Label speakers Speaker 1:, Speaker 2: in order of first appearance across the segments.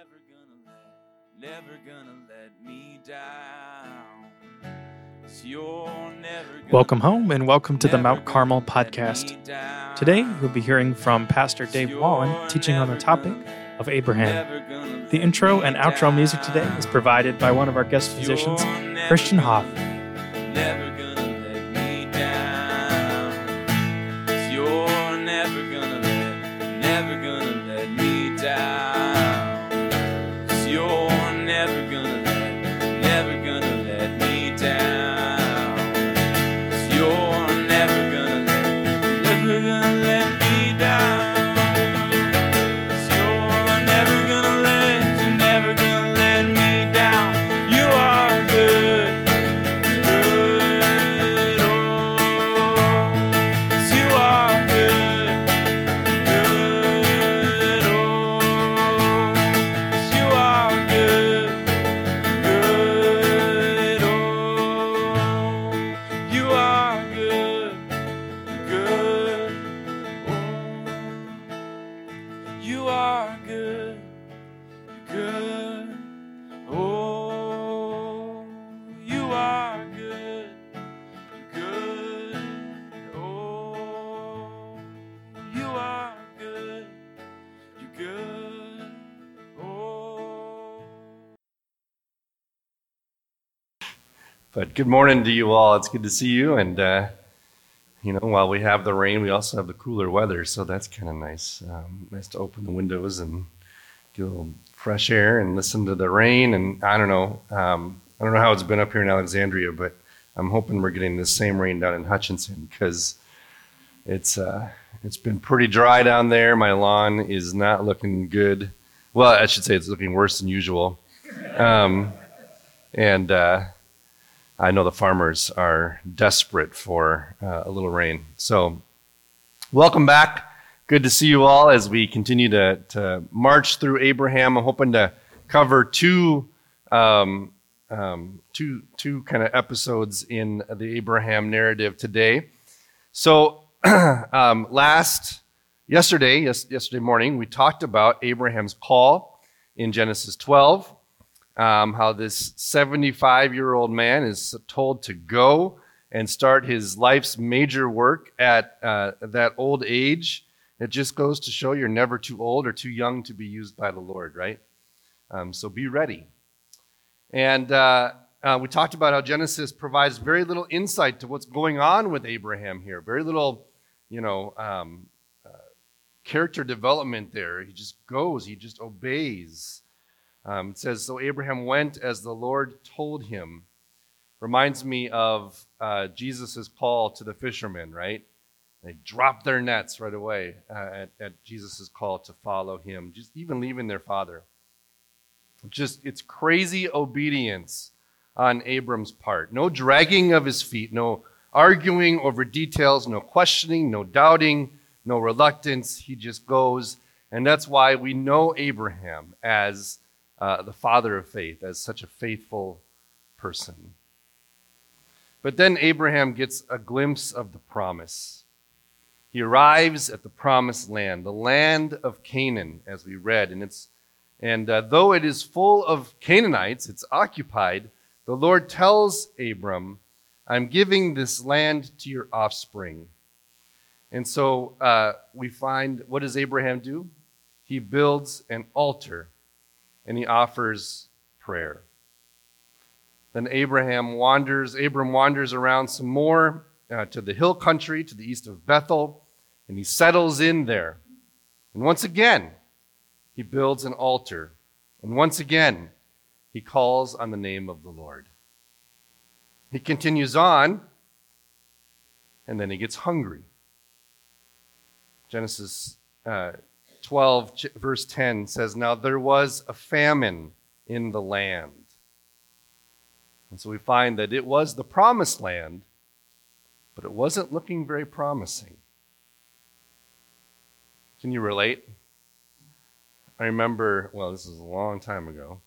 Speaker 1: never gonna let, never gonna let me down. 'Cause you're never gonna
Speaker 2: Welcome home and welcome to the Mount Carmel podcast. Today, we'll be hearing from Pastor Dave Wallen teaching on the topic of Abraham. The intro and outro music today is provided by one of our guest musicians, Christian Hoff.
Speaker 1: Good
Speaker 3: morning to you all. It's good to see you. And, uh, you know, while we have the rain, we also have the cooler weather. So that's kind of nice. Um, nice to open the windows and get a little fresh air and listen to the rain. And I don't know. Um, I don't know how it's been up here in Alexandria, but I'm hoping we're getting the same rain down in Hutchinson because it's, uh, it's been pretty dry down there. My lawn is not looking good. Well, I should say it's looking worse than usual. Um, and, uh, I know the farmers are desperate for uh, a little rain. So, welcome back. Good to see you all as we continue to, to march through Abraham. I'm hoping to cover two, um, um, two, two kind of episodes in the Abraham narrative today. So, um, last yesterday, yes, yesterday morning, we talked about Abraham's call in Genesis 12 um, how this 75 year old man is told to go and start his life's major work at uh, that old age. It just goes to show you're never too old or too young to be used by the Lord, right? Um, so be ready. And uh, uh, we talked about how Genesis provides very little insight to what's going on with Abraham here. Very little, you know, um, uh, character development there. He just goes, he just obeys. Um, it says, So Abraham went as the Lord told him. Reminds me of uh, Jesus' call to the fishermen, right? They dropped their nets right away uh, at, at Jesus' call to follow him, just even leaving their father. Just, it's crazy obedience on Abram's part. No dragging of his feet, no arguing over details, no questioning, no doubting, no reluctance. He just goes. And that's why we know Abraham as uh, the father of faith, as such a faithful person. But then Abraham gets a glimpse of the promise. He arrives at the promised land, the land of Canaan, as we read. And, it's, and uh, though it is full of Canaanites, it's occupied, the Lord tells Abram, I'm giving this land to your offspring. And so uh, we find what does Abraham do? He builds an altar and he offers prayer. Then Abraham wanders, Abram wanders around some more uh, to the hill country to the east of Bethel, and he settles in there. And once again, he builds an altar. And once again, he calls on the name of the Lord. He continues on, and then he gets hungry. Genesis uh, 12, verse 10 says, Now there was a famine in the land. And so we find that it was the promised land, but it wasn't looking very promising. Can you relate? I remember, well, this is a long time ago.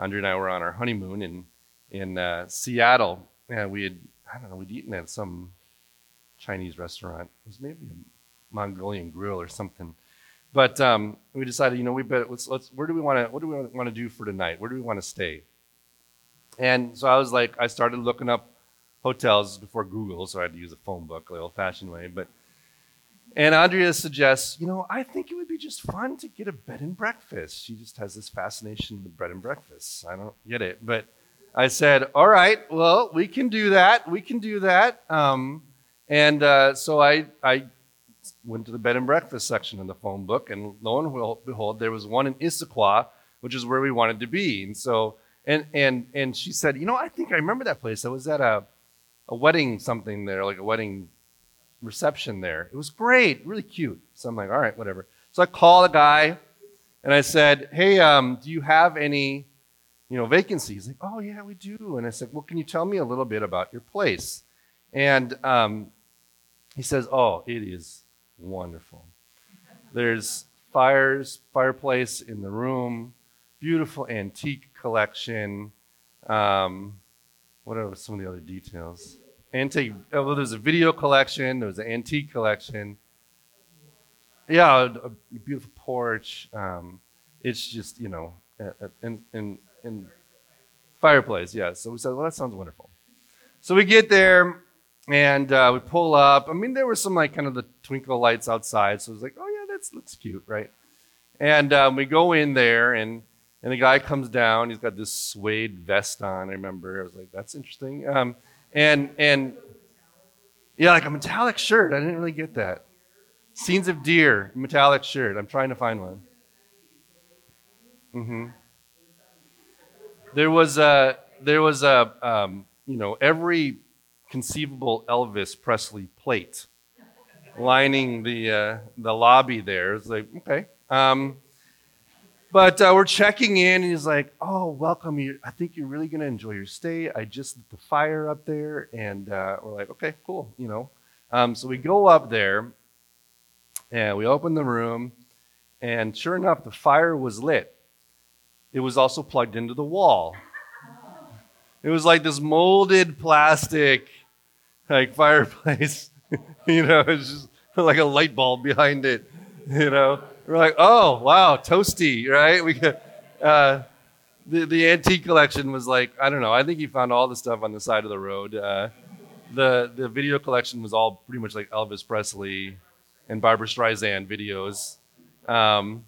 Speaker 3: Andrea and I were on our honeymoon in, in uh, Seattle, and we had, I don't know, we'd eaten at some Chinese restaurant. It was maybe a Mongolian grill or something. But um, we decided, you know, we better let's let's where do we want to what do we want to do for tonight? Where do we want to stay? And so I was like, I started looking up hotels before Google, so I had to use a phone book, the old-fashioned way. But and Andrea suggests, you know, I think it would be just fun to get a bed and breakfast. She just has this fascination with bread and breakfast. I don't get it, but I said, all right, well, we can do that. We can do that. Um, and uh, so I, I went to the bed and breakfast section in the phone book, and lo and behold, there was one in Issaquah, which is where we wanted to be. And so, and and and she said, you know, I think I remember that place. I was at a a wedding something there, like a wedding reception there. It was great, really cute. So I'm like, all right, whatever. So I call the guy and I said, hey, um, do you have any, you know, vacancies? He's like, oh yeah, we do. And I said, well, can you tell me a little bit about your place? And um, he says, oh, it is wonderful. There's fires, fireplace in the room, beautiful antique collection. Um, what are some of the other details? Antique. Oh, well, there's a video collection. There's an antique collection. Yeah, a, a beautiful porch. Um, it's just you know, in in in fireplace. Yeah. So we said, well, that sounds wonderful. So we get there and uh, we pull up. I mean, there were some like kind of the twinkle lights outside, so it was like, oh yeah, that looks cute, right? And um, we go in there and and the guy comes down. He's got this suede vest on. I remember. I was like, that's interesting. Um, and and yeah, like a metallic shirt. I didn't really get that. Scenes of Deer, metallic shirt. I'm trying to find one. Mm-hmm. There was a there was a um, you know every conceivable Elvis Presley plate lining the uh, the lobby there. It's like okay. Um, but uh, we're checking in, and he's like, "Oh, welcome. I think you're really going to enjoy your stay. I just lit the fire up there." And uh, we're like, "Okay, cool." You know. Um, so we go up there, and we open the room, and sure enough, the fire was lit. It was also plugged into the wall. It was like this molded plastic, like fireplace. you know, it's just like a light bulb behind it. You know. We're like, oh wow, toasty, right? We could. uh, the the antique collection was like, I don't know. I think he found all the stuff on the side of the road. Uh, the the video collection was all pretty much like Elvis Presley and Barbra Streisand videos. Um,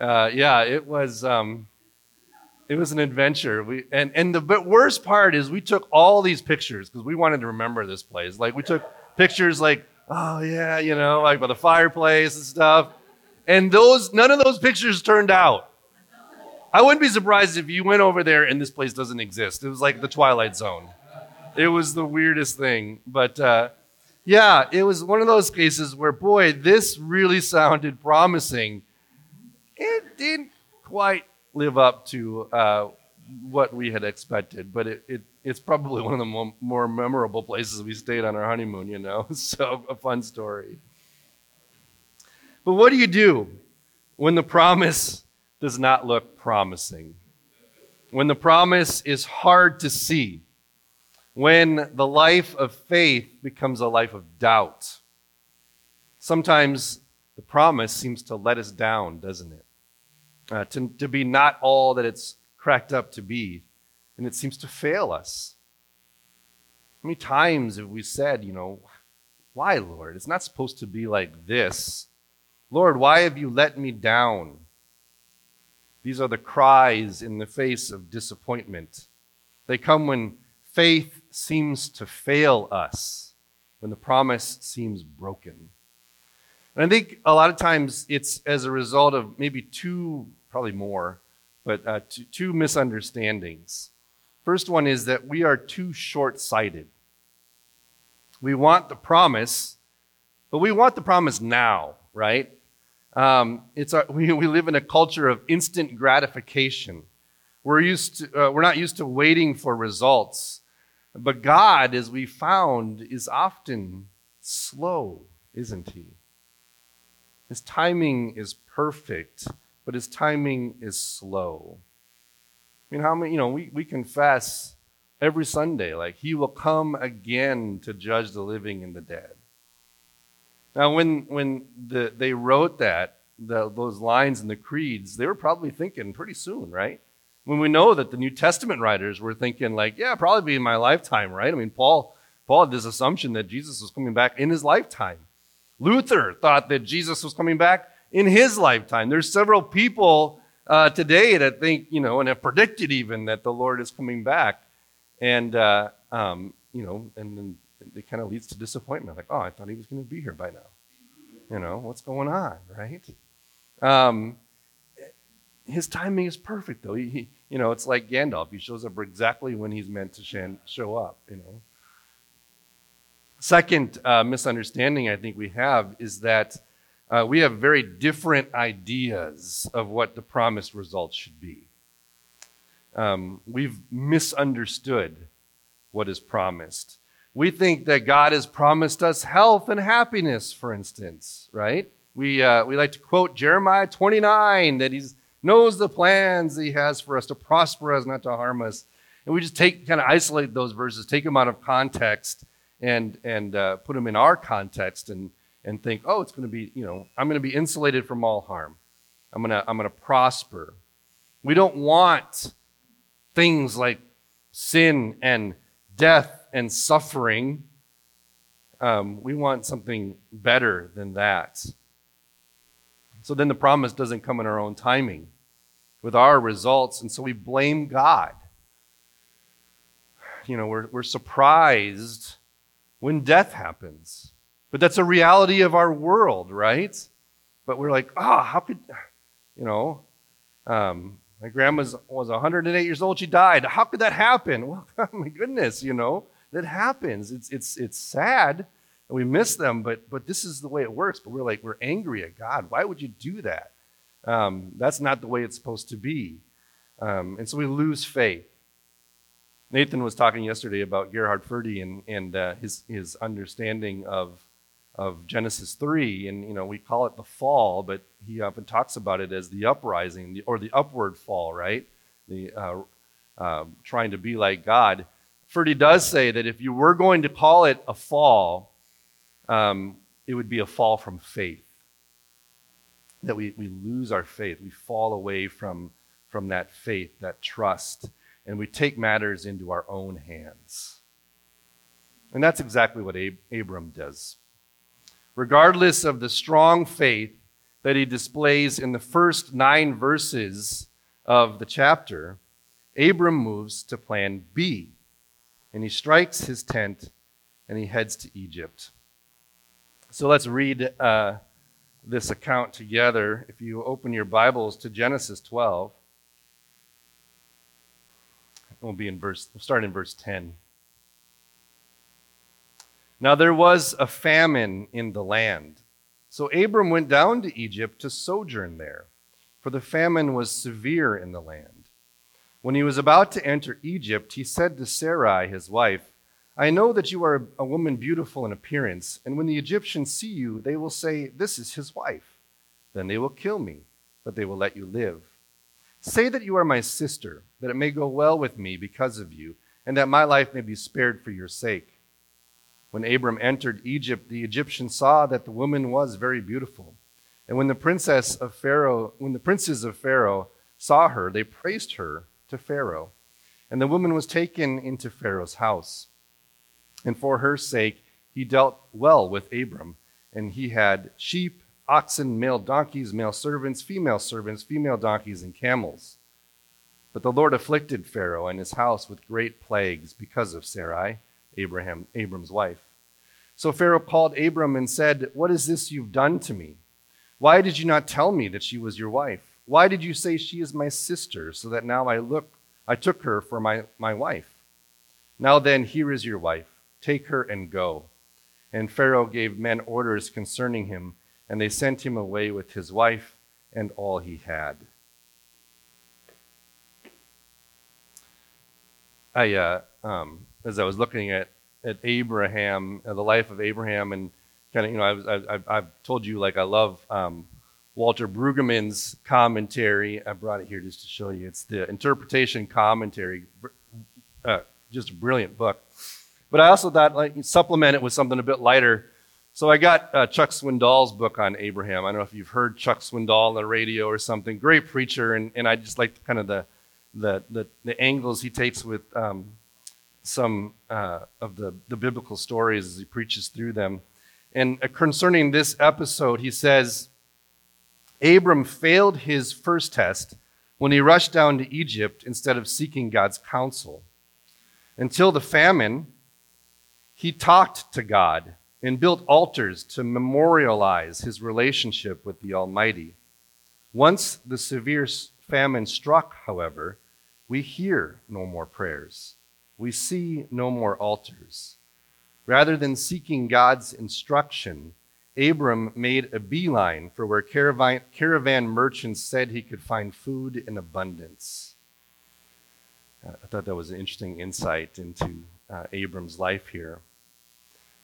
Speaker 3: uh, yeah, it was um, it was an adventure. We and and the worst part is we took all these pictures because we wanted to remember this place. Like we took pictures like, oh yeah, you know, like by the fireplace and stuff. And those, none of those pictures turned out. I wouldn't be surprised if you went over there and this place doesn't exist. It was like the Twilight Zone. It was the weirdest thing. But uh, yeah, it was one of those cases where, boy, this really sounded promising. It didn't quite live up to uh, what we had expected, but it, it, it's probably one of the more, more memorable places we stayed on our honeymoon, you know? So, a fun story. But what do you do when the promise does not look promising? When the promise is hard to see? When the life of faith becomes a life of doubt? Sometimes the promise seems to let us down, doesn't it? Uh, to, to be not all that it's cracked up to be, and it seems to fail us. How many times have we said, you know, why, Lord? It's not supposed to be like this. Lord, why have you let me down? These are the cries in the face of disappointment. They come when faith seems to fail us, when the promise seems broken. And I think a lot of times it's as a result of maybe two, probably more, but uh, two, two misunderstandings. First one is that we are too short sighted. We want the promise, but we want the promise now, right? Um, it's our, we, we live in a culture of instant gratification. We're, used to, uh, we're not used to waiting for results. But God, as we found, is often slow, isn't He? His timing is perfect, but His timing is slow. I mean, how many, you know, we, we confess every Sunday, like, He will come again to judge the living and the dead. Now, when, when the, they wrote that, the, those lines in the creeds, they were probably thinking pretty soon, right? When we know that the New Testament writers were thinking, like, yeah, probably be in my lifetime, right? I mean, Paul, Paul had this assumption that Jesus was coming back in his lifetime. Luther thought that Jesus was coming back in his lifetime. There's several people uh, today that think, you know, and have predicted even that the Lord is coming back. And, uh, um, you know, and then it kind of leads to disappointment. Like, oh, I thought he was going to be here by now. You know, what's going on, right? Um, his timing is perfect, though. He, he, you know, it's like Gandalf. He shows up exactly when he's meant to shan- show up, you know. Second uh, misunderstanding I think we have is that uh, we have very different ideas of what the promised results should be. Um, we've misunderstood what is promised. We think that God has promised us health and happiness, for instance, right? We, uh, we like to quote Jeremiah 29 that He knows the plans He has for us to prosper us, not to harm us. And we just take, kind of isolate those verses, take them out of context, and, and uh, put them in our context and, and think, oh, it's going to be, you know, I'm going to be insulated from all harm. I'm going to, I'm going to prosper. We don't want things like sin and death and suffering. Um, we want something better than that. So then the promise doesn't come in our own timing with our results, and so we blame God. You know, we're, we're surprised when death happens. But that's a reality of our world, right? But we're like, oh, how could, you know, um, my grandma was 108 years old. She died. How could that happen? Well, my goodness, you know, that happens. It's, it's, it's sad and we miss them, but, but this is the way it works. But we're like, we're angry at God. Why would you do that? Um, that's not the way it's supposed to be. Um, and so we lose faith. Nathan was talking yesterday about Gerhard Forde and, and uh, his, his understanding of, of Genesis 3. And, you know, we call it the fall, but he often talks about it as the uprising or the upward fall, right? The uh, uh, trying to be like God. Forde does say that if you were going to call it a fall, um, it would be a fall from faith. That we, we lose our faith. We fall away from, from that faith, that trust, and we take matters into our own hands. And that's exactly what Ab- Abram does. Regardless of the strong faith that he displays in the first nine verses of the chapter, Abram moves to plan B, and he strikes his tent and he heads to Egypt. So let's read uh, this account together. If you open your Bibles to Genesis 12, we'll be in verse. We'll start in verse 10. Now there was a famine in the land so Abram went down to Egypt to sojourn there, for the famine was severe in the land. When he was about to enter Egypt, he said to Sarai, his wife, I know that you are a woman beautiful in appearance, and when the Egyptians see you, they will say, This is his wife. Then they will kill me, but they will let you live. Say that you are my sister, that it may go well with me because of you, and that my life may be spared for your sake. When Abram entered Egypt, the Egyptians saw that the woman was very beautiful. And when the princess of Pharaoh, when the princes of Pharaoh saw her, they praised her to Pharaoh. And the woman was taken into Pharaoh's house. And for her sake, he dealt well with Abram. And he had sheep, oxen, male donkeys, male servants, female servants, female donkeys, and camels. But the Lord afflicted Pharaoh and his house with great plagues because of Sarai Abraham, Abram's wife. So Pharaoh called Abram and said, What is this you've done to me? Why did you not tell me that she was your wife? Why did you say she is my sister, so that now I look I took her for my, my wife? Now then, here is your wife. Take her and go. And Pharaoh gave men orders concerning him, and they sent him away with his wife and all he had. I uh, um, as I was looking at at Abraham, uh, the life of Abraham, and kind of you know I was I, have told you like I love um, Walter Brueggemann's commentary. I brought it here just to show you. It's the interpretation commentary, uh, just a brilliant book. But I also thought like supplement it with something a bit lighter. So I got uh, Chuck Swindoll's book on Abraham. I don't know if you've heard Chuck Swindoll on the radio or something. Great preacher, and, and I just like kind of the, the, the, the angles he takes with um, some uh, of the, the biblical stories as he preaches through them. And uh, concerning this episode, he says Abram failed his first test when he rushed down to Egypt instead of seeking God's counsel. Until the famine, he talked to God and built altars to memorialize his relationship with the Almighty. Once the severe famine struck, however, we hear no more prayers. We see no more altars. Rather than seeking God's instruction, Abram made a beeline for where caravan, caravan merchants said he could find food in abundance. I thought that was an interesting insight into uh, Abram's life here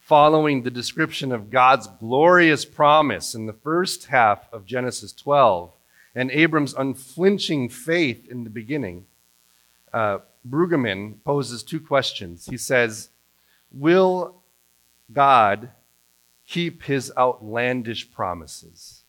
Speaker 3: following the description of God's glorious promise in the first half of Genesis 12 and Abram's unflinching faith in the beginning, uh, Brueggemann poses two questions. He says, Will God keep his outlandish promises?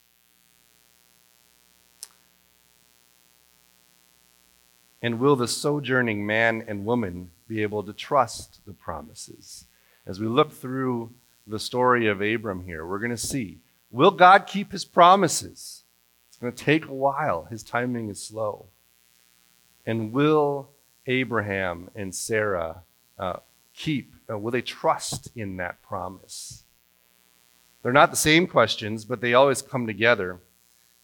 Speaker 3: And will the sojourning man and woman be able to trust the promises? as we look through the story of Abram here, we're going to see will God keep his promises? It's going to take a while, his timing is slow. And will Abraham and Sarah uh, keep, uh, will they trust in that promise? They're not the same questions, but they always come together.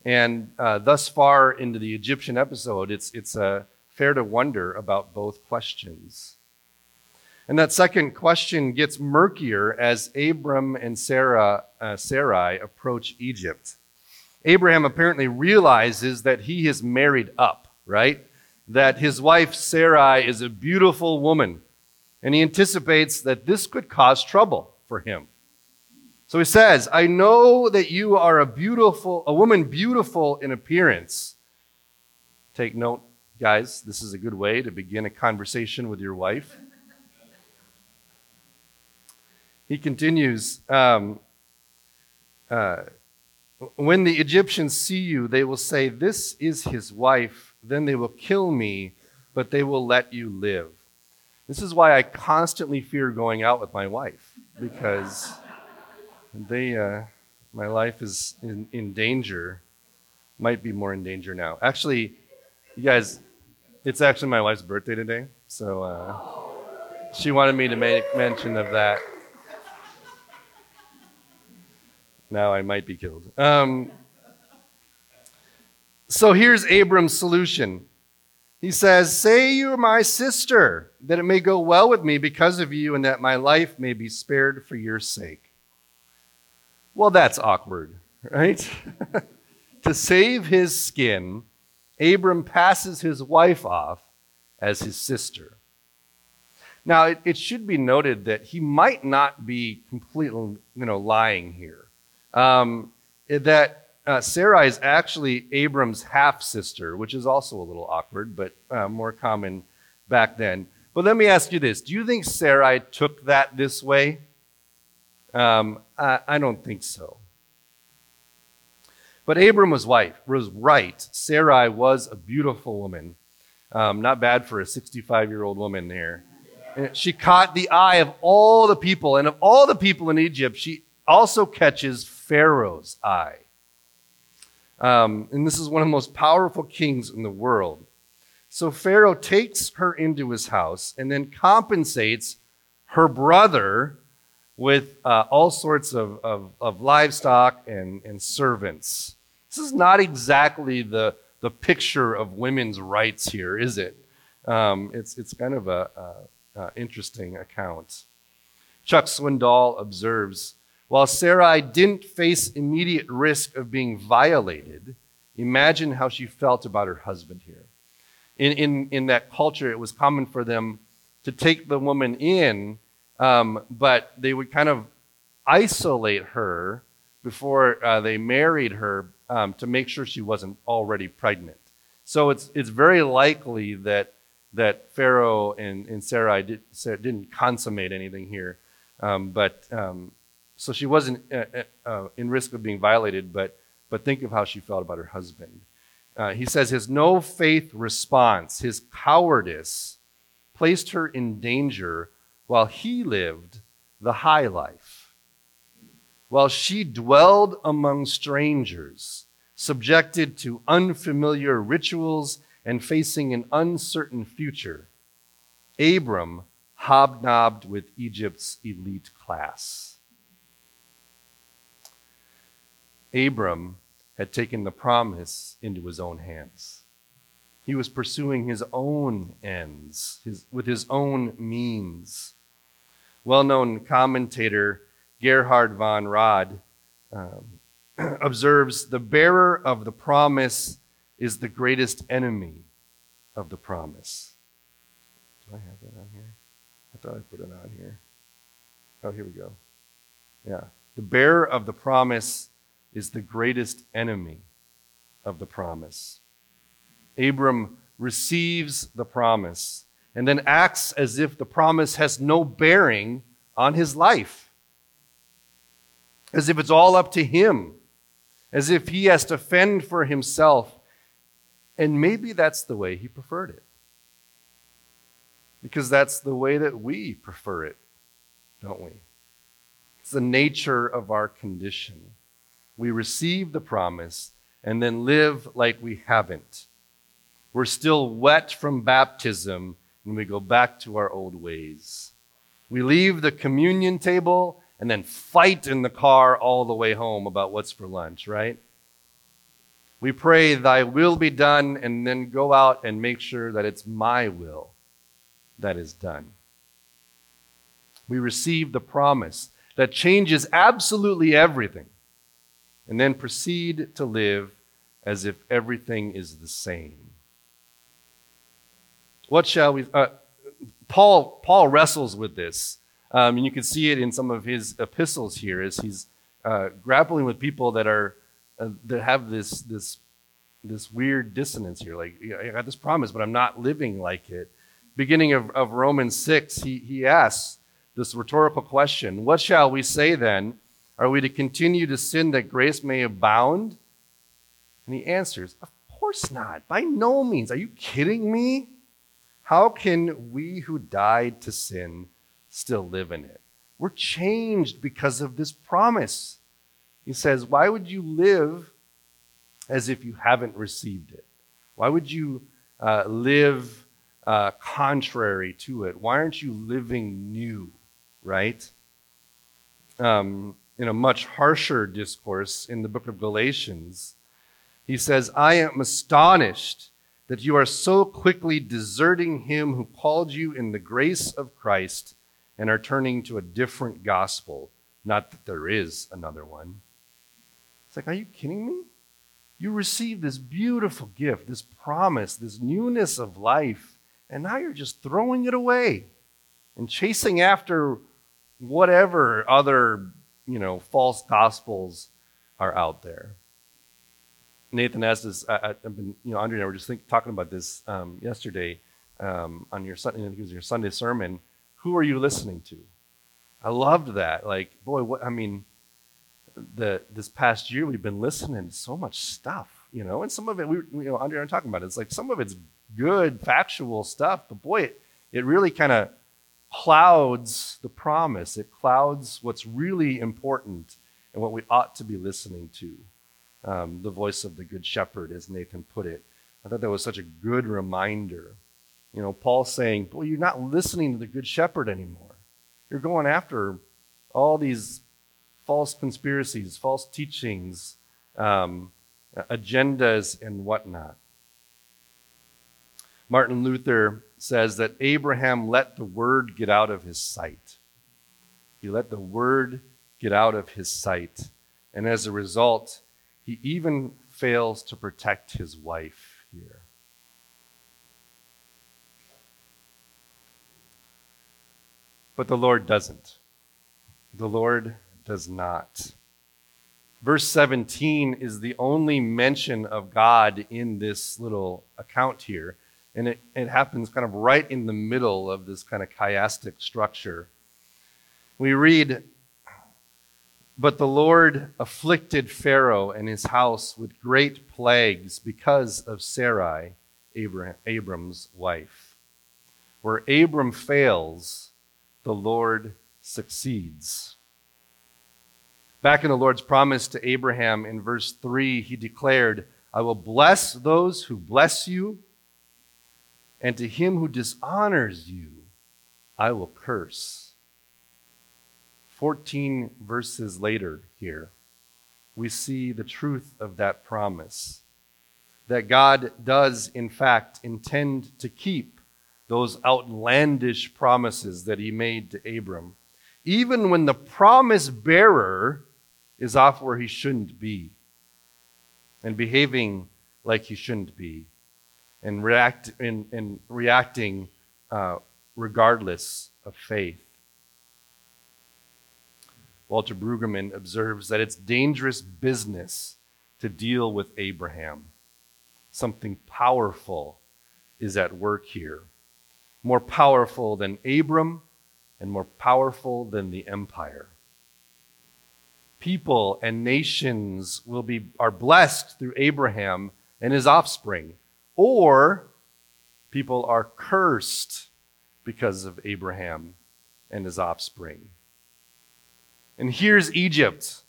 Speaker 3: And uh, thus far into the Egyptian episode, it's, it's uh, fair to wonder about both questions. And that second question gets murkier as Abram and Sarah, uh, Sarai approach Egypt. Abraham apparently realizes that he has married up, right? That his wife Sarai is a beautiful woman. And he anticipates that this could cause trouble for him. So he says, I know that you are a beautiful, a woman beautiful in appearance. Take note, guys, this is a good way to begin a conversation with your wife. He continues um, uh, When the Egyptians see you, they will say, This is his wife. Then they will kill me, but they will let you live. This is why I constantly fear going out with my wife, because they, uh, my life is in, in danger, might be more in danger now. Actually, you guys, it's actually my wife's birthday today, so uh, she wanted me to make mention of that. Now I might be killed. Um, so here's Abram's solution. He says, Say you're my sister, that it may go well with me because of you, and that my life may be spared for your sake. Well, that's awkward, right? to save his skin, Abram passes his wife off as his sister. Now, it, it should be noted that he might not be completely you know, lying here um, that uh, Sarai is actually Abram's half sister, which is also a little awkward, but uh, more common back then. But let me ask you this Do you think Sarai took that this way? Um, I, I, don't think so. But Abram was, wife, was right. Sarai was a beautiful woman. Um, not bad for a 65 year old woman there. And she caught the eye of all the people, and of all the people in Egypt, she also catches Pharaoh's eye. Um, and this is one of the most powerful kings in the world. So Pharaoh takes her into his house and then compensates her brother with uh, all sorts of, of, of livestock and, and servants. This is not exactly the, the picture of women's rights here, is it? Um, it's, it's kind of a, a, a interesting account. Chuck Swindoll observes while Sarai didn't face immediate risk of being violated, imagine how she felt about her husband here. In, in, in that culture, it was common for them to take the woman in, um, but they would kind of isolate her before uh, they married her um, to make sure she wasn't already pregnant. So it's, it's very likely that, that Pharaoh and, and Sarai did, didn't consummate anything here. Um, but um, So she wasn't uh, uh, uh, in risk of being violated, but, but think of how she felt about her husband. Uh, he says his no faith response, his cowardice, placed her in danger while he lived the high life. While she dwelled among strangers, subjected to unfamiliar rituals and facing an uncertain future, Abram hobnobbed with Egypt's elite class. Abram had taken the promise into his own hands. He was pursuing his own ends his, with his own means. Well known commentator Gerhard von Rad um, observes the bearer of the promise is the greatest enemy of the promise. Do I have that on here? I thought I put it on here. Oh, here we go. Yeah. The bearer of the promise is the greatest enemy of the promise. Abram receives the promise and then acts as if the promise has no bearing on his life, as if it's all up to him, as if he has to fend for himself. And maybe that's the way he preferred it. Because that's the way that we prefer it, don't we? It's the nature of our condition we receive the promise and then live like we haven't. We're still wet from baptism and we go back to our old ways. We leave the communion table and then fight in the car all the way home about what's for lunch, right? We pray, Thy will be done, and then go out and make sure that it's my will that is done. We receive the promise that changes absolutely everything and then proceed to live as if everything is the same. What shall we? Uh, Paul, Paul wrestles with this. Um, and you can see it in some of his epistles here as he's uh, grappling with people that are uh, that have this this this weird dissonance here. Like I got this promise, but I'm not living like it. Beginning of, of Romans six, he he asks this rhetorical question: What shall we say then? Are we to continue to sin that grace may abound? And he answers, Of course not. By no means. Are you kidding me? How can we who died to sin still live in it? We're changed because of this promise. He says, Why would you live as if you haven't received it? Why would you uh, live uh, contrary to it? Why aren't you living new, right? Um, in a much harsher discourse in the book of Galatians. He says, I am astonished that you are so quickly deserting him who called you in the grace of Christ and are turning to a different gospel. Not that there is another one. It's like, are you kidding me? You received this beautiful gift, this promise, this newness of life, and now you're just throwing it away and chasing after whatever other you know, false gospels are out there. Nathan asked us, I, have been, you know, Andre and I were just think, talking about this um, yesterday um, on your, Sunday, it was your Sunday sermon. Who are you listening to? I loved that. Like, boy, what, I mean, the, this past year we've been listening to so much stuff, you know, and some of it, we, you know, Andre and I are talking about it. It's like some of it's good, factual stuff, but boy, it, it really kind of clouds the promise, it clouds what's really important and what we ought to be listening to. Um, the voice of the Good Shepherd, as Nathan put it. I thought that was such a good reminder. You know, Paul saying, Boy, you're not listening to the Good Shepherd anymore. You're going after all these false conspiracies, false teachings, um, agendas, and whatnot. Martin Luther says that Abraham let the word get out of his sight. He let the word get out of his sight. And as a result, he even fails to protect his wife here. But the Lord doesn't. The Lord does not. Verse 17 is the only mention of God in this little account here. And it, it happens kind of right in the middle of this kind of chiastic structure. We read, But the Lord afflicted Pharaoh and his house with great plagues because of Sarai, Abram's wife. Where Abram fails, the Lord succeeds. Back in the Lord's promise to Abraham in verse 3, he declared, I will bless those who bless you, and to him who dishonors you, I will curse. 14 verses later, here, we see the truth of that promise that God does, in fact, intend to keep those outlandish promises that he made to Abram, even when the promise bearer is off where he shouldn't be and behaving like he shouldn't be and, react, reacting uh, regardless of faith. Walter Brueggemann observes that it's dangerous business to deal with Abraham. Something powerful is at work here. More powerful than Abram and more powerful than the empire. People and nations will be, are blessed through Abraham and his offspring, or people are cursed because of Abraham and his offspring. And here's Egypt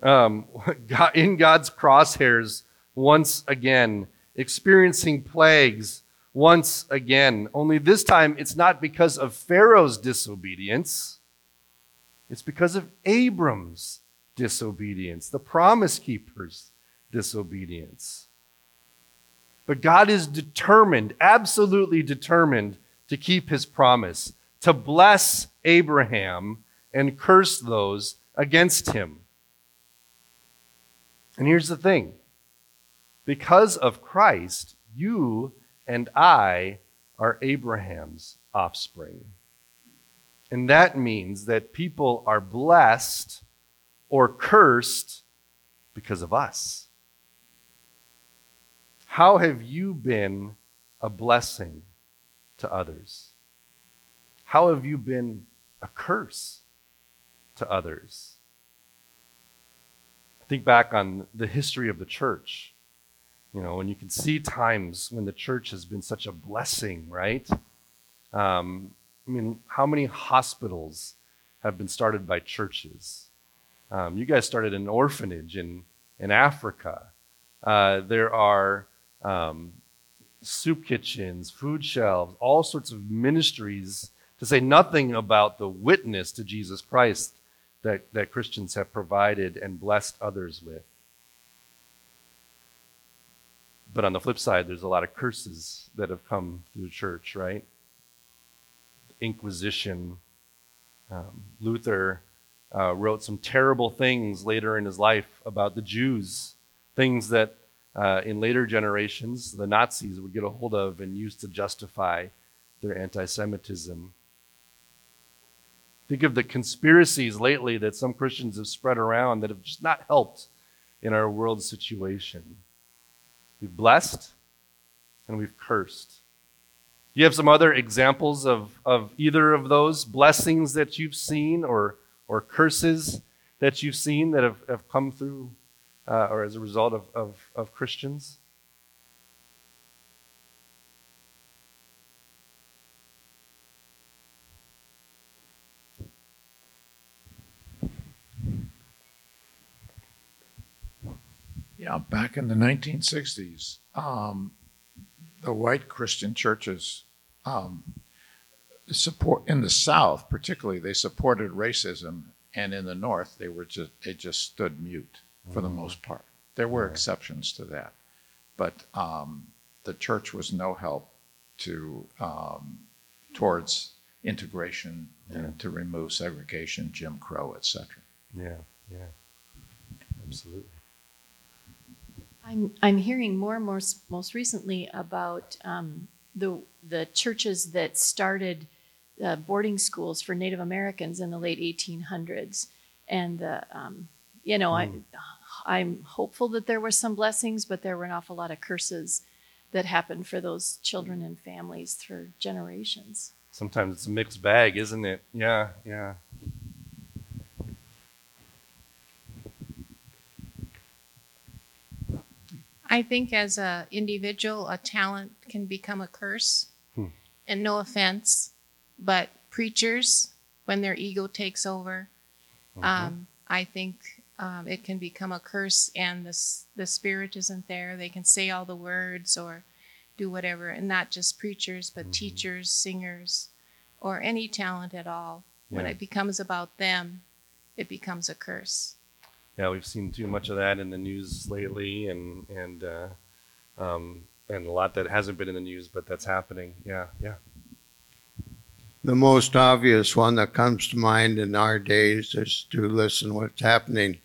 Speaker 3: um, in God's crosshairs once again, experiencing plagues once again. Only this time it's not because of Pharaoh's disobedience, it's because of Abram's disobedience, the promise keeper's disobedience. But God is determined, absolutely determined, to keep his promise, to bless Abraham and curse those against him. And here's the thing because of Christ, you and I are Abraham's offspring. And that means that people are blessed or cursed because of us. How have you been a blessing to others? How have you been a curse to others? Think back on the history of the church. You know, and you can see times when the church has been such a blessing, right? Um, I mean, how many hospitals have been started by churches? Um, you guys started an orphanage in, in Africa. Uh, there are um, soup kitchens, food shelves, all sorts of ministries, to say nothing about the witness to Jesus Christ that, that Christians have provided and blessed others with. But on the flip side, there's a lot of curses that have come through the church, right? Inquisition. Um, Luther uh, wrote some terrible things later in his life about the Jews, things that uh, in later generations the Nazis would get a hold of and use to justify their anti Semitism. Think of the conspiracies lately that some Christians have spread around that have just not helped in our world situation. We've blessed and we've cursed. Do You have some other examples of, of either of those blessings that you've seen or, or curses that you've seen that have, have come through uh, or as a result of, of, of Christians?
Speaker 4: Yeah, back in the 1960s, um, the white Christian churches um, support in the South, particularly, they supported racism, and in the North, they were just they just stood mute for the most part. There were exceptions to that, but um, the church was no help to um, towards integration and to remove segregation, Jim Crow, etc.
Speaker 3: Yeah, yeah. Absolutely.
Speaker 5: I'm, I'm hearing more and more most recently about um, the, the churches that started uh, boarding schools for Native Americans in the late 1800s. And, the, um, you know, mm. I, I'm hopeful that there were some blessings, but there were an awful lot of curses that happened for those children and families for generations.
Speaker 3: Sometimes it's a mixed bag, isn't it? Yeah, yeah.
Speaker 6: I think as an individual, a talent can become a curse.
Speaker 3: Hmm.
Speaker 6: And no offense, but preachers, when their ego takes over,
Speaker 3: mm-hmm.
Speaker 6: um, I think um, it can become a curse, and the the spirit isn't there. They can say all the words or do whatever, and not just preachers, but
Speaker 3: Mm-hmm.
Speaker 6: teachers, singers, or any talent at all. When it becomes about them, it becomes a curse.
Speaker 3: Yeah, we've seen too much of that in the news lately, and and uh, um, and a lot that hasn't been in the news, but that's happening. Yeah, yeah.
Speaker 7: The most obvious one that comes to mind in our days is to listen what's happening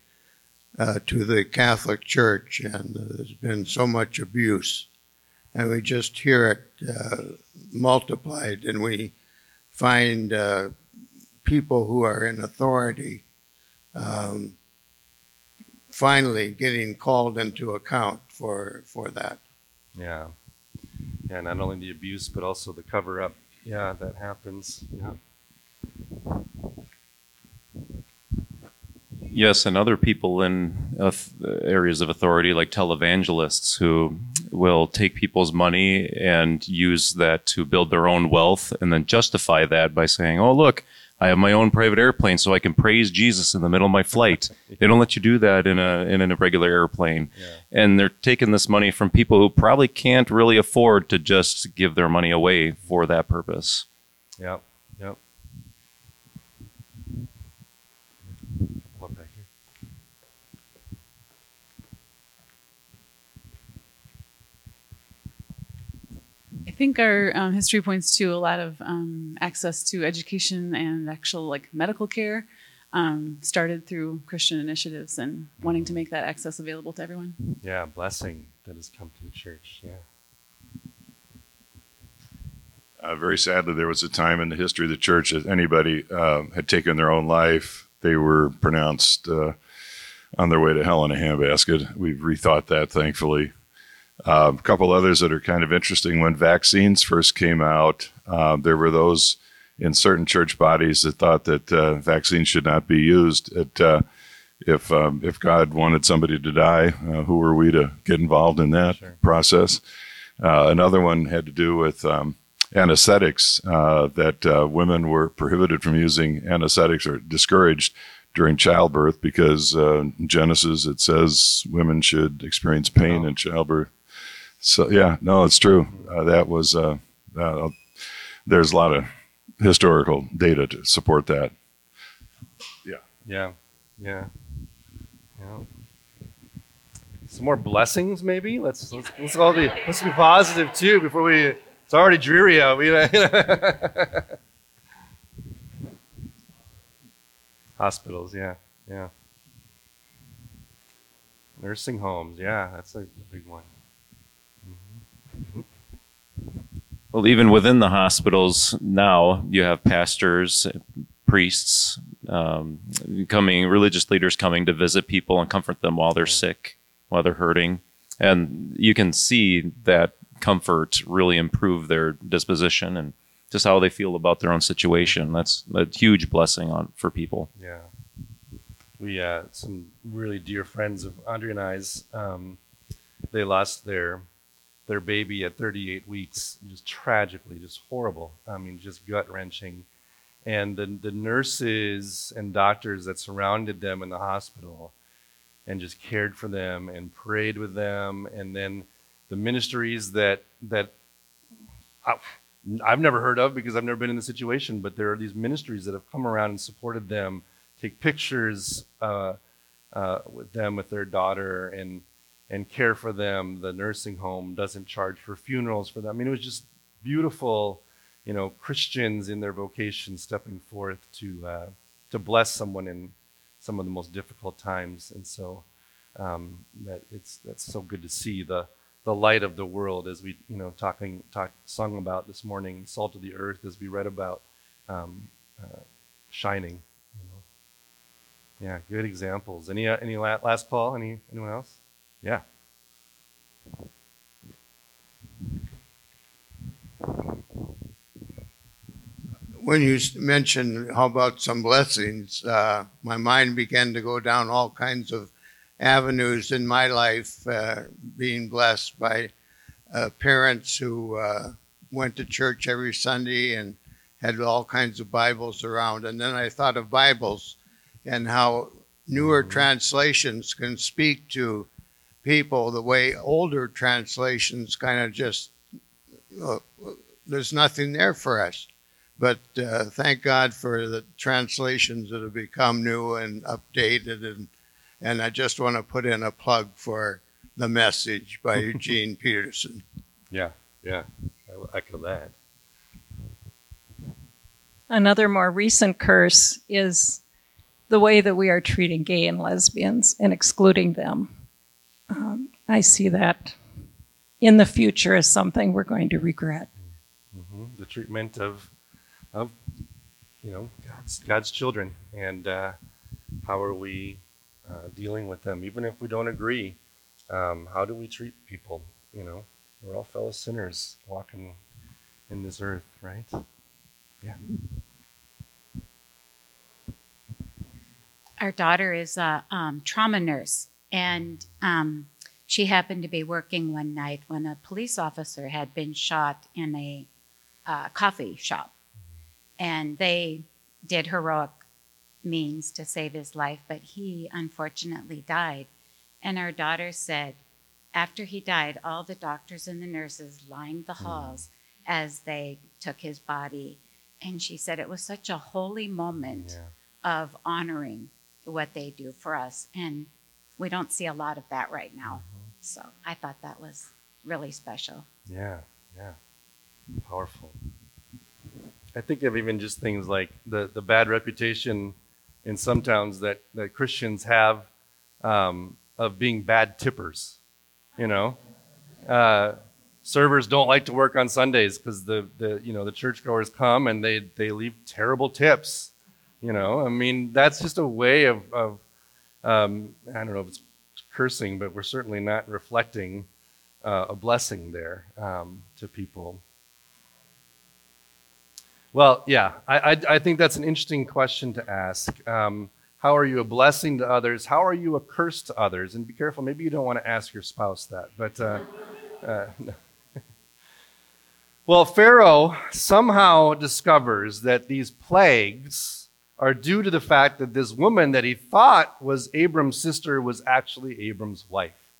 Speaker 7: uh, to the Catholic Church, and there's been so much abuse, and we just hear it uh, multiplied, and we find uh, people who are in authority um, finally getting called into account for for that.
Speaker 3: Yeah. Yeah, not only the abuse, but also the cover up. Yeah, that happens. Yeah.
Speaker 8: Yes, and other people in uh, areas of authority, like televangelists, who will take people's money and use that to build their own wealth and then justify that by saying, oh, look, I have my own private airplane so I can praise Jesus in the middle of my flight. They don't let you do that in a, in a regular airplane. And they're taking this money from people who probably can't really afford to just give their money away for that purpose.
Speaker 3: Yep. Yep. What back here?
Speaker 9: I think our um, history points to a lot of um, access to education and actual like medical care um, started through Christian initiatives and wanting to make that access available to everyone.
Speaker 3: Yeah, blessing that has come to the church. Yeah.
Speaker 10: Uh, very sadly, there was a time in the history of the church that anybody uh, had taken their own life, they were pronounced uh, on their way to hell in a handbasket. We've rethought that, thankfully. Uh, a couple others that are kind of interesting. When vaccines first came out, uh, there were those in certain church bodies that thought that uh, vaccines should not be used. It, uh, if um, if God wanted somebody to die, uh, who were we to get involved in that
Speaker 3: Sure.
Speaker 10: process? Uh, another one had to do with um, anesthetics, uh, that uh, women were prohibited from using anesthetics or discouraged during childbirth because uh, in Genesis it says women should experience pain
Speaker 3: Wow.
Speaker 10: in childbirth. So yeah, no, it's true. Uh, that was uh, uh, there's a lot of historical data to support that.
Speaker 3: Yeah. Yeah. Yeah. Some more blessings, maybe. Let's let's, let's all be let's be positive too before we. It's already dreary out. We, Hospitals, yeah, yeah. Nursing homes, yeah, that's a, a big one.
Speaker 8: Well, even within the hospitals now, you have pastors, priests, um, coming, religious leaders coming to visit people and comfort them while they're sick, while they're hurting, and you can see that comfort really improve their disposition and just how they feel about their own situation. That's a huge blessing on for people.
Speaker 3: Yeah. We uh, some really dear friends of Andre and I's. Um, they lost their their baby at 38 weeks, just tragically, just horrible. I mean, just gut wrenching. And the the nurses and doctors that surrounded them in the hospital, and just cared for them and prayed with them, and then the ministries that that. I, I've never heard of because I've never been in the situation, but there are these ministries that have come around and supported them, take pictures uh, uh, with them with their daughter, and and care for them. The nursing home doesn't charge for funerals for them. I mean, it was just beautiful, you know, Christians in their vocation stepping forth to uh, to bless someone in some of the most difficult times, and so um, that it's that's so good to see the the light of the world as we you know talking talk sung about this morning salt of the earth as we read about um, uh, shining you know. Yeah good examples. Any uh, any la- last call any anyone else yeah
Speaker 7: when you s- mentioned how about some blessings, uh, my mind began to go down all kinds of avenues in my life, uh, being blessed by uh, parents who uh, went to church every Sunday and had all kinds of Bibles around. And then I thought of Bibles and how newer translations can speak to people the way older translations kind of just, uh, there's nothing there for us. But uh, thank God for the translations that have become new and updated. And, and I just want to put in a plug for The Message by Eugene Peterson.
Speaker 3: Yeah, yeah, I will echo that.
Speaker 11: Another more recent curse is the way that we are treating gay and lesbians and excluding them. Um, I see that in the future as something we're going to regret.
Speaker 3: hmm The treatment of, of, you know, God's, God's children, and uh, how are we uh, dealing with them, even if we don't agree? Um, how do we treat people? You know, we're all fellow sinners walking in this earth, right? Yeah.
Speaker 12: Our daughter is a um, trauma nurse, and um, she happened to be working one night when a police officer had been shot in a uh, coffee shop. And they did heroic means to save his life, but he unfortunately died. And our daughter said, after he died, all the doctors and the nurses lined the halls as they took his body. And she said it was such a holy moment
Speaker 3: Yeah.
Speaker 12: of honoring what they do for us. And we don't see a lot of that right now. So I thought that was really special.
Speaker 3: Yeah, yeah. Powerful. I think of even just things like the, the bad reputation in some towns that, that Christians have um, of being bad tippers. You know, uh, servers don't like to work on Sundays because the, the you know the churchgoers come and they they leave terrible tips. You know, I mean that's just a way of, of um, I don't know if it's cursing, but we're certainly not reflecting uh, a blessing there um, to people. Well, yeah, I, I, I think that's an interesting question to ask. Um, how are you a blessing to others? How are you a curse to others? And be careful, maybe you don't want to ask your spouse that. But, uh, uh, well, Pharaoh somehow discovers that these plagues are due to the fact that this woman that he thought was Abram's sister was actually Abram's wife.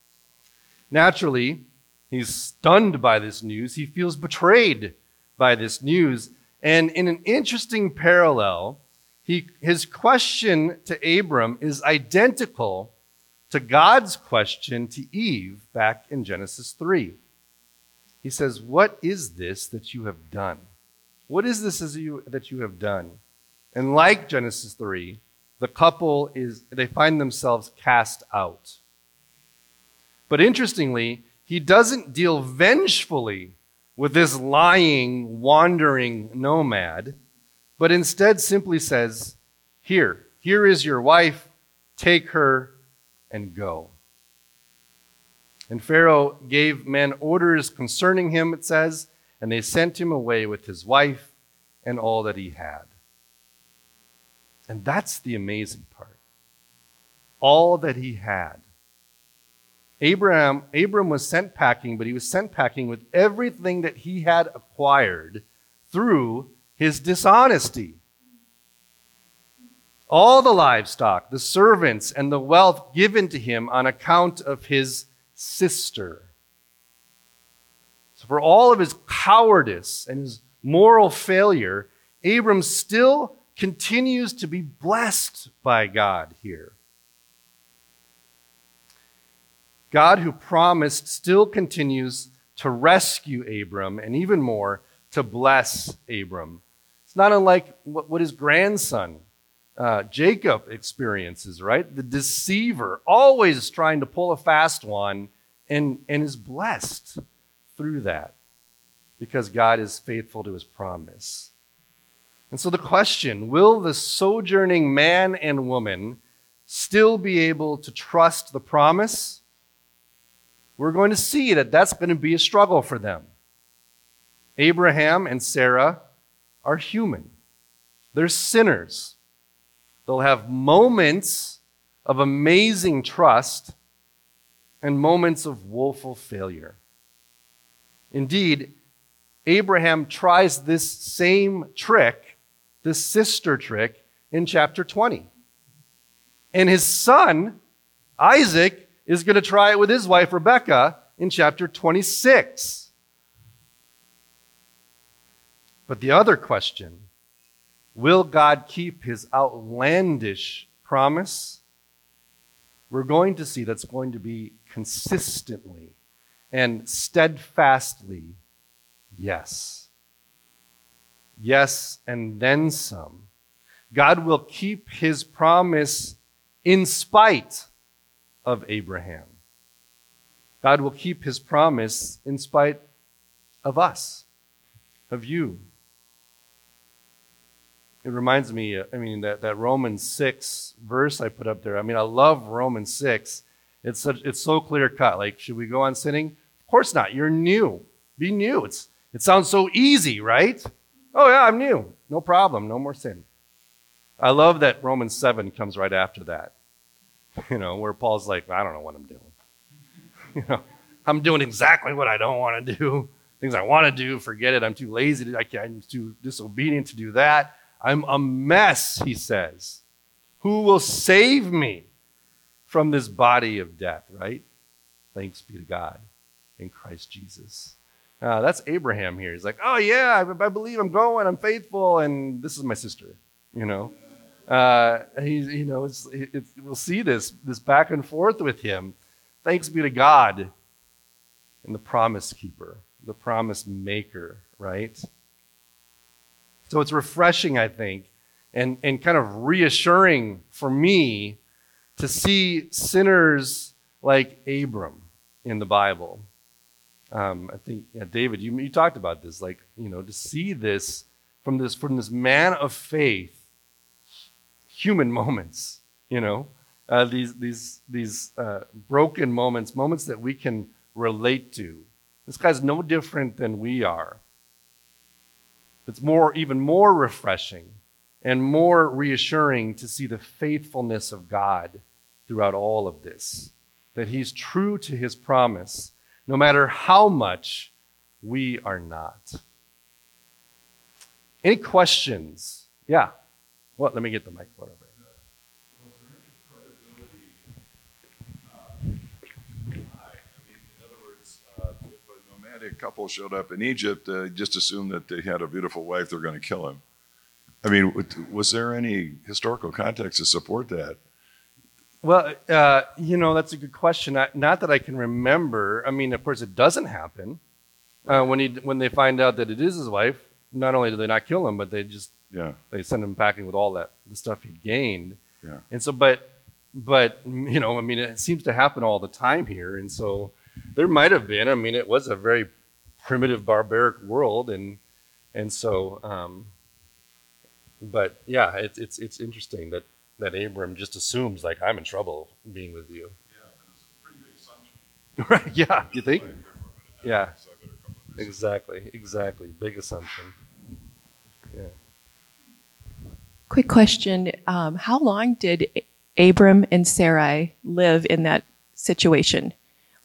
Speaker 3: Naturally, he's stunned by this news. He feels betrayed by this news. And in an interesting parallel, he, his question to Abram is identical to God's question to Eve back in Genesis 3. He says, What is this that you have done? What is this that you have done? And like Genesis 3, the couple is, they find themselves cast out. But interestingly, he doesn't deal vengefully with this lying, wandering nomad, but instead simply says, Here, here is your wife, take her and go. And Pharaoh gave men orders concerning him, it says, and they sent him away with his wife and all that he had. And that's the amazing part. All that he had. Abraham, Abram was sent packing, but he was sent packing with everything that he had acquired through his dishonesty. All the livestock, the servants, and the wealth given to him on account of his sister. So, for all of his cowardice and his moral failure, Abram still continues to be blessed by God here. God, who promised, still continues to rescue Abram and even more to bless Abram. It's not unlike what, his grandson, uh, Jacob, experiences, right? The deceiver, always trying to pull a fast one and, and is blessed through that because God is faithful to his promise. And so the question will the sojourning man and woman still be able to trust the promise? We're going to see that that's going to be a struggle for them. Abraham and Sarah are human, they're sinners. They'll have moments of amazing trust and moments of woeful failure. Indeed, Abraham tries this same trick, this sister trick, in chapter 20. And his son, Isaac, is going to try it with his wife, Rebecca, in chapter 26. But the other question will God keep his outlandish promise? We're going to see that's going to be consistently and steadfastly yes. Yes, and then some. God will keep his promise in spite of Abraham. God will keep his promise in spite of us, of you. It reminds me, uh, I mean, that, that Romans 6 verse I put up there. I mean, I love Romans 6. It's, such, it's so clear cut. Like, should we go on sinning? Of course not. You're new. Be new. It's, it sounds so easy, right? Oh, yeah, I'm new. No problem. No more sin. I love that Romans 7 comes right after that. You know, where Paul's like, I don't know what I'm doing. You know, I'm doing exactly what I don't want to do. Things I want to do, forget it. I'm too lazy to, I can't, I'm too disobedient to do that. I'm a mess, he says. Who will save me from this body of death, right? Thanks be to God in Christ Jesus. Uh, that's Abraham here. He's like, oh, yeah, I, I, believe I'm going, I'm faithful, and this is my sister, you know? Uh, he, you know, it's, it's, we'll see this, this back and forth with him. Thanks be to God and the promise keeper, the promise maker, right? So it's refreshing, I think, and, and kind of reassuring for me to see sinners like Abram in the Bible. Um, I think, yeah, David, you, you talked about this, like, you know, to see this from this, from this man of faith, human moments, you know, uh, these, these, these uh, broken moments, moments that we can relate to. This guy's no different than we are. It's more, even more refreshing and more reassuring to see the faithfulness of God throughout all of this. That He's true to His promise, no matter how much we are not. Any questions? Yeah. Well, let me get the microphone over.
Speaker 10: nomadic couple showed up in Egypt, uh, just assumed that they had a beautiful wife, they're going to kill him. I mean, was there any historical context to support that?
Speaker 3: Well, uh, you know, that's a good question. Not that I can remember. I mean, of course, it doesn't happen. Uh, when he when they find out that it is his wife, not only do they not kill him, but they just
Speaker 10: yeah
Speaker 3: they send him packing with all that the stuff he gained.
Speaker 10: Yeah.
Speaker 3: And so, but but you know, I mean, it seems to happen all the time here, and so there might have been. I mean, it was a very primitive, barbaric world, and and so. Um, but yeah, it's it's it's interesting that that Abram just assumes like I'm in trouble being with you.
Speaker 10: Yeah,
Speaker 3: right? Yeah, you think? Yeah. Exactly. Exactly. Big assumption. Yeah.
Speaker 13: Quick question: um, How long did Abram and Sarai live in that situation?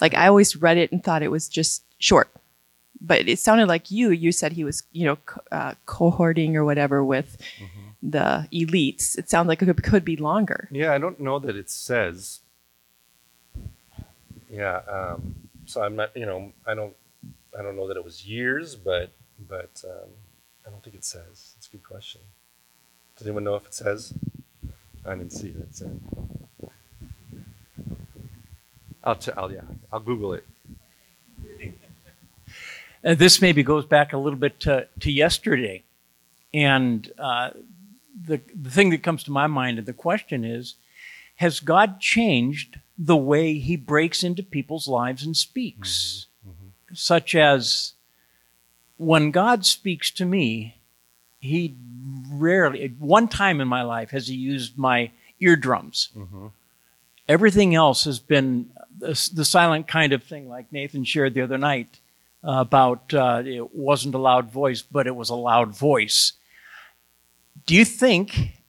Speaker 13: Like I always read it and thought it was just short, but it sounded like you. You said he was, you know, uh, cohorting or whatever with mm-hmm. The elites. It sounds like it could, could, be longer.
Speaker 3: Yeah, I don't know that it says. Yeah, um, so I'm not. You know, I don't. I don't know that it was years, but but um, I don't think it says. It's a good question. Does anyone know if it says? I didn't see it. It said. I'll, t- I'll yeah, I'll Google it.
Speaker 14: Uh, this maybe goes back a little bit to, to yesterday, and uh, the the thing that comes to my mind and the question is, has God changed the way He breaks into people's lives and speaks, mm-hmm. Mm-hmm. such as when God speaks to me, He rarely, one time in my life, has He used my eardrums. Mm-hmm. Everything else has been the, the, silent kind of thing, like Nathan shared the other night uh, about uh, it wasn't a loud voice, but it was a loud voice. Do you think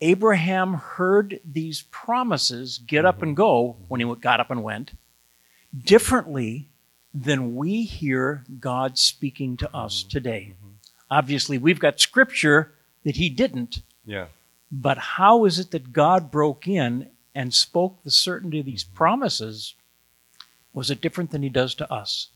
Speaker 14: Abraham heard these promises get up and go when he got up and went differently than we hear God speaking to us mm-hmm. today. Mm-hmm. Obviously, we've got scripture that he didn't,
Speaker 3: Yeah.
Speaker 14: but how is it that God broke in and spoke the certainty of these mm-hmm. promises? Was it different than he does to us?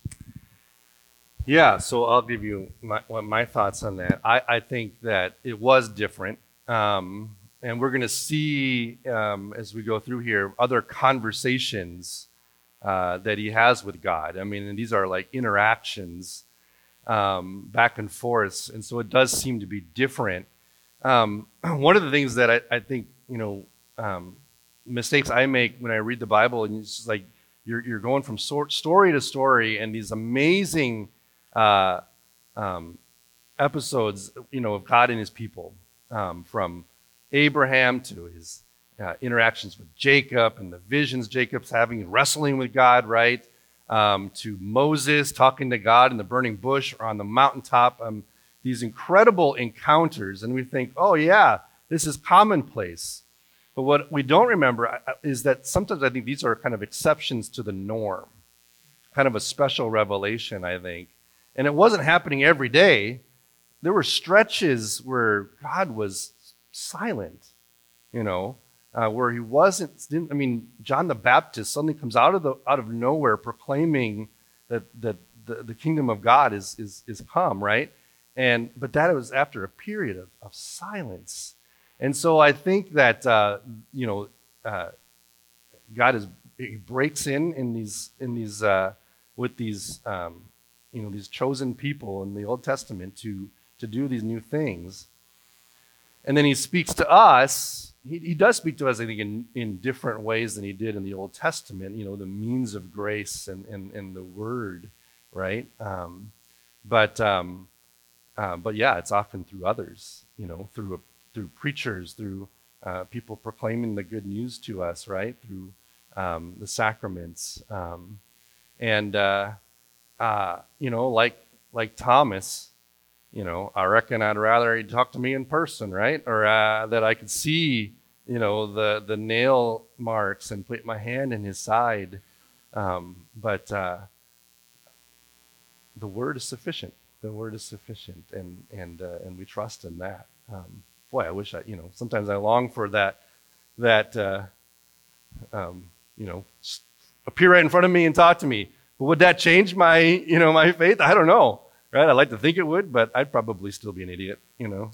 Speaker 3: Yeah, so I'll give you my, my thoughts on that. I, I think that it was different. Um, and we're going to see um, as we go through here other conversations uh, that he has with God. I mean, and these are like interactions um, back and forth. And so it does seem to be different. Um, one of the things that I, I think, you know, um, mistakes I make when I read the Bible, and it's like you're, you're going from story to story, and these amazing uh, um, episodes, you know, of God and His people, um, from Abraham to his uh, interactions with Jacob and the visions Jacob's having, and wrestling with God, right? Um, to Moses talking to God in the burning bush or on the mountaintop. Um, these incredible encounters, and we think, oh yeah, this is commonplace. But what we don't remember uh, is that sometimes I think these are kind of exceptions to the norm, kind of a special revelation, I think. And it wasn't happening every day. There were stretches where God was silent, you know, uh, where he wasn't. Didn't, I mean, John the Baptist suddenly comes out of the out of nowhere proclaiming that that the, the kingdom of God is is is come, right? And but that was after a period of, of silence. And so I think that uh, you know uh, God is he breaks in in these in these uh, with these um, you know these chosen people in the Old Testament to to do these new things. And then he speaks to us. He, he does speak to us, I think, in, in different ways than he did in the Old Testament, you know, the means of grace and, and, and the word, right? Um, but, um, uh, but yeah, it's often through others, you know, through, through preachers, through uh, people proclaiming the good news to us, right? Through um, the sacraments. Um, and, uh, uh, you know, like, like Thomas, you know, I reckon I'd rather he'd talk to me in person, right? Or uh, that I could see, you know, the the nail marks and put my hand in his side. Um, but uh, the word is sufficient. The word is sufficient, and and uh, and we trust in that. Um, boy, I wish I, you know, sometimes I long for that that uh, um, you know appear right in front of me and talk to me. But would that change my, you know, my faith? I don't know right? I'd like to think it would, but I'd probably still be an idiot, you know.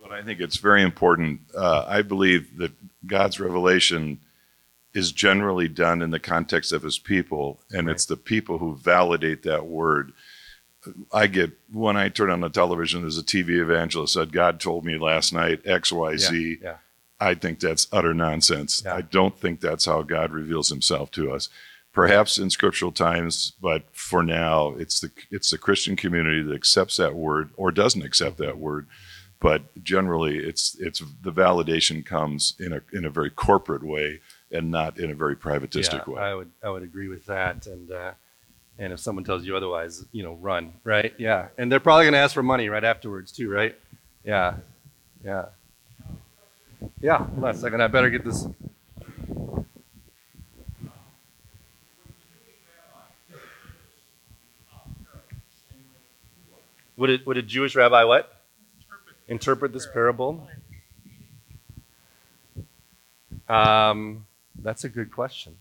Speaker 10: But I think it's very important. Uh, I believe that God's revelation is generally done in the context of his people, and right. it's the people who validate that word. I get when I turn on the television, there's a TV evangelist said, God told me last night X, Y, Z.
Speaker 3: Yeah, yeah.
Speaker 10: I think that's utter nonsense. Yeah. I don't think that's how God reveals himself to us perhaps in scriptural times, but for now, it's the it's the Christian community that accepts that word or doesn't accept that word. But generally, it's it's the validation comes in a in a very corporate way and not in a very privatistic
Speaker 3: yeah,
Speaker 10: way.
Speaker 3: I would I would agree with that, and uh, and if someone tells you otherwise, you know, run right. Yeah, and they're probably going to ask for money right afterwards too, right? Yeah, yeah, yeah. A second. I better get this. Would, it, would a Jewish rabbi what? Interpret, Interpret this parable? Um, that's a good question.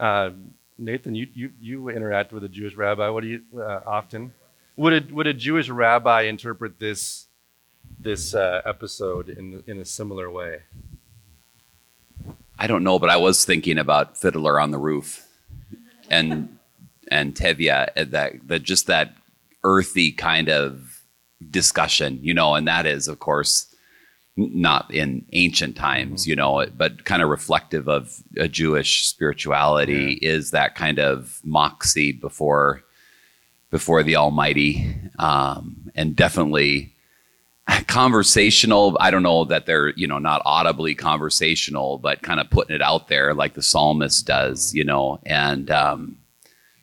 Speaker 3: Uh, Nathan, you, you, you interact with a Jewish rabbi. What do you uh, often? Would a, would a Jewish rabbi interpret this this uh, episode in in a similar way?
Speaker 15: I don't know, but I was thinking about Fiddler on the Roof, and and Tevye that that just that earthy kind of discussion, you know, and that is, of course, not in ancient times, mm-hmm. you know, but kind of reflective of a Jewish spirituality yeah. is that kind of moxie before before the Almighty, um, and definitely conversational. I don't know that they're you know not audibly conversational, but kind of putting it out there like the psalmist does, you know, and um,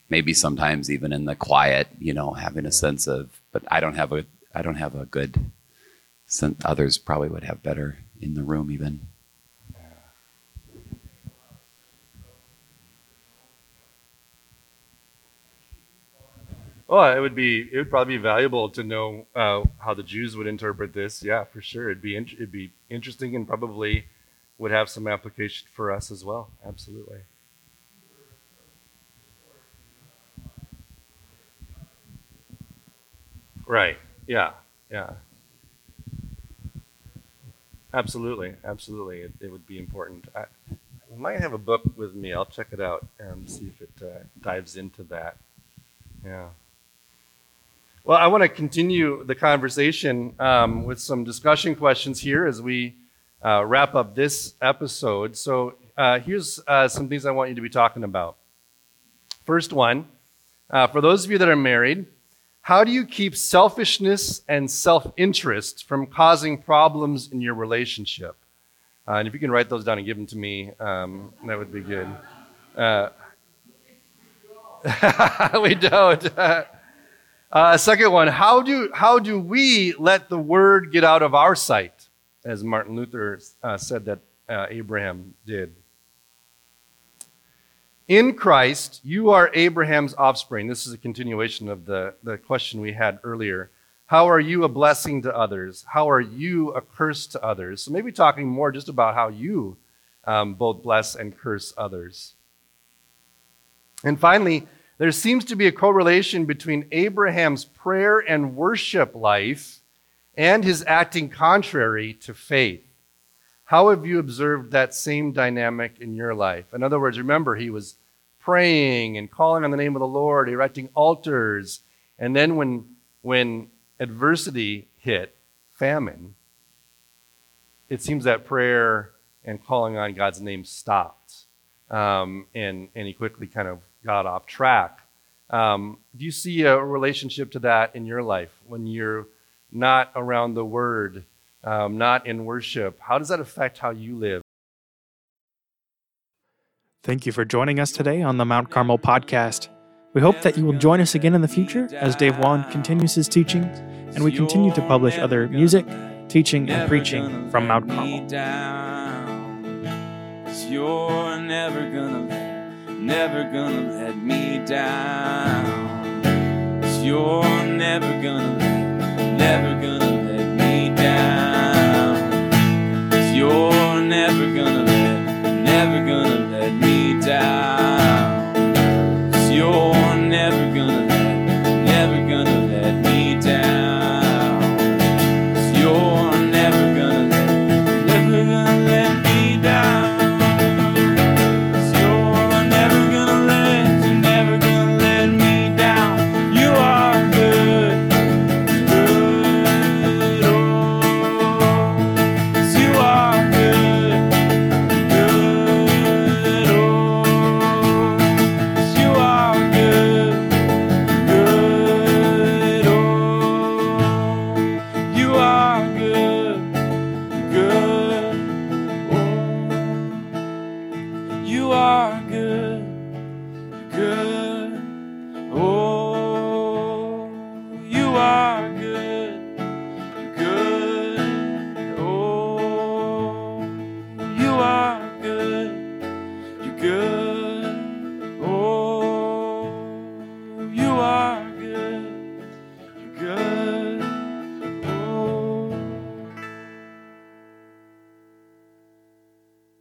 Speaker 15: maybe sometimes even in the quiet, you know, having a sense of, but I don't have a, I don't have a good some others probably would have better in the room even.
Speaker 3: Well, it would be it would probably be valuable to know uh, how the Jews would interpret this. Yeah, for sure. It'd be in, it'd be interesting and probably would have some application for us as well. Absolutely. Right. Yeah. Yeah. Absolutely. Absolutely. It, it would be important. I, I might have a book with me. I'll check it out and see if it uh, dives into that. Yeah. Well, I want to continue the conversation um, with some discussion questions here as we uh, wrap up this episode. So, uh, here's uh, some things I want you to be talking about. First one, uh, for those of you that are married, how do you keep selfishness and self interest from causing problems in your relationship? Uh, and if you can write those down and give them to me, um, that would be good. Uh, we don't. Uh, second one, how do, how do we let the word get out of our sight? As Martin Luther uh, said that uh, Abraham did. In Christ, you are Abraham's offspring. This is a continuation of the, the question we had earlier. How are you a blessing to others? How are you a curse to others? So maybe talking more just about how you um, both bless and curse others. And finally, there seems to be a correlation between Abraham's prayer and worship life and his acting contrary to faith. How have you observed that same dynamic in your life? In other words, remember, he was praying and calling on the name of the Lord, erecting altars, and then when, when adversity hit, famine, it seems that prayer and calling on God's name stopped. Um, and, and he quickly kind of got off track. Um, do you see a relationship to that in your life when you're not around the Word, um, not in worship? How does that affect how you live?
Speaker 1: Thank you for joining us today on the Mount Carmel podcast. We hope that you will join us again in the future as Dave Wallen continues his teaching and we continue to publish other music, teaching, and preaching from Mount Carmel.
Speaker 2: Never gonna let, me down. Cause you're never gonna let, never gonna let me down. Cause you're never gonna let, never gonna let me down. Cause you're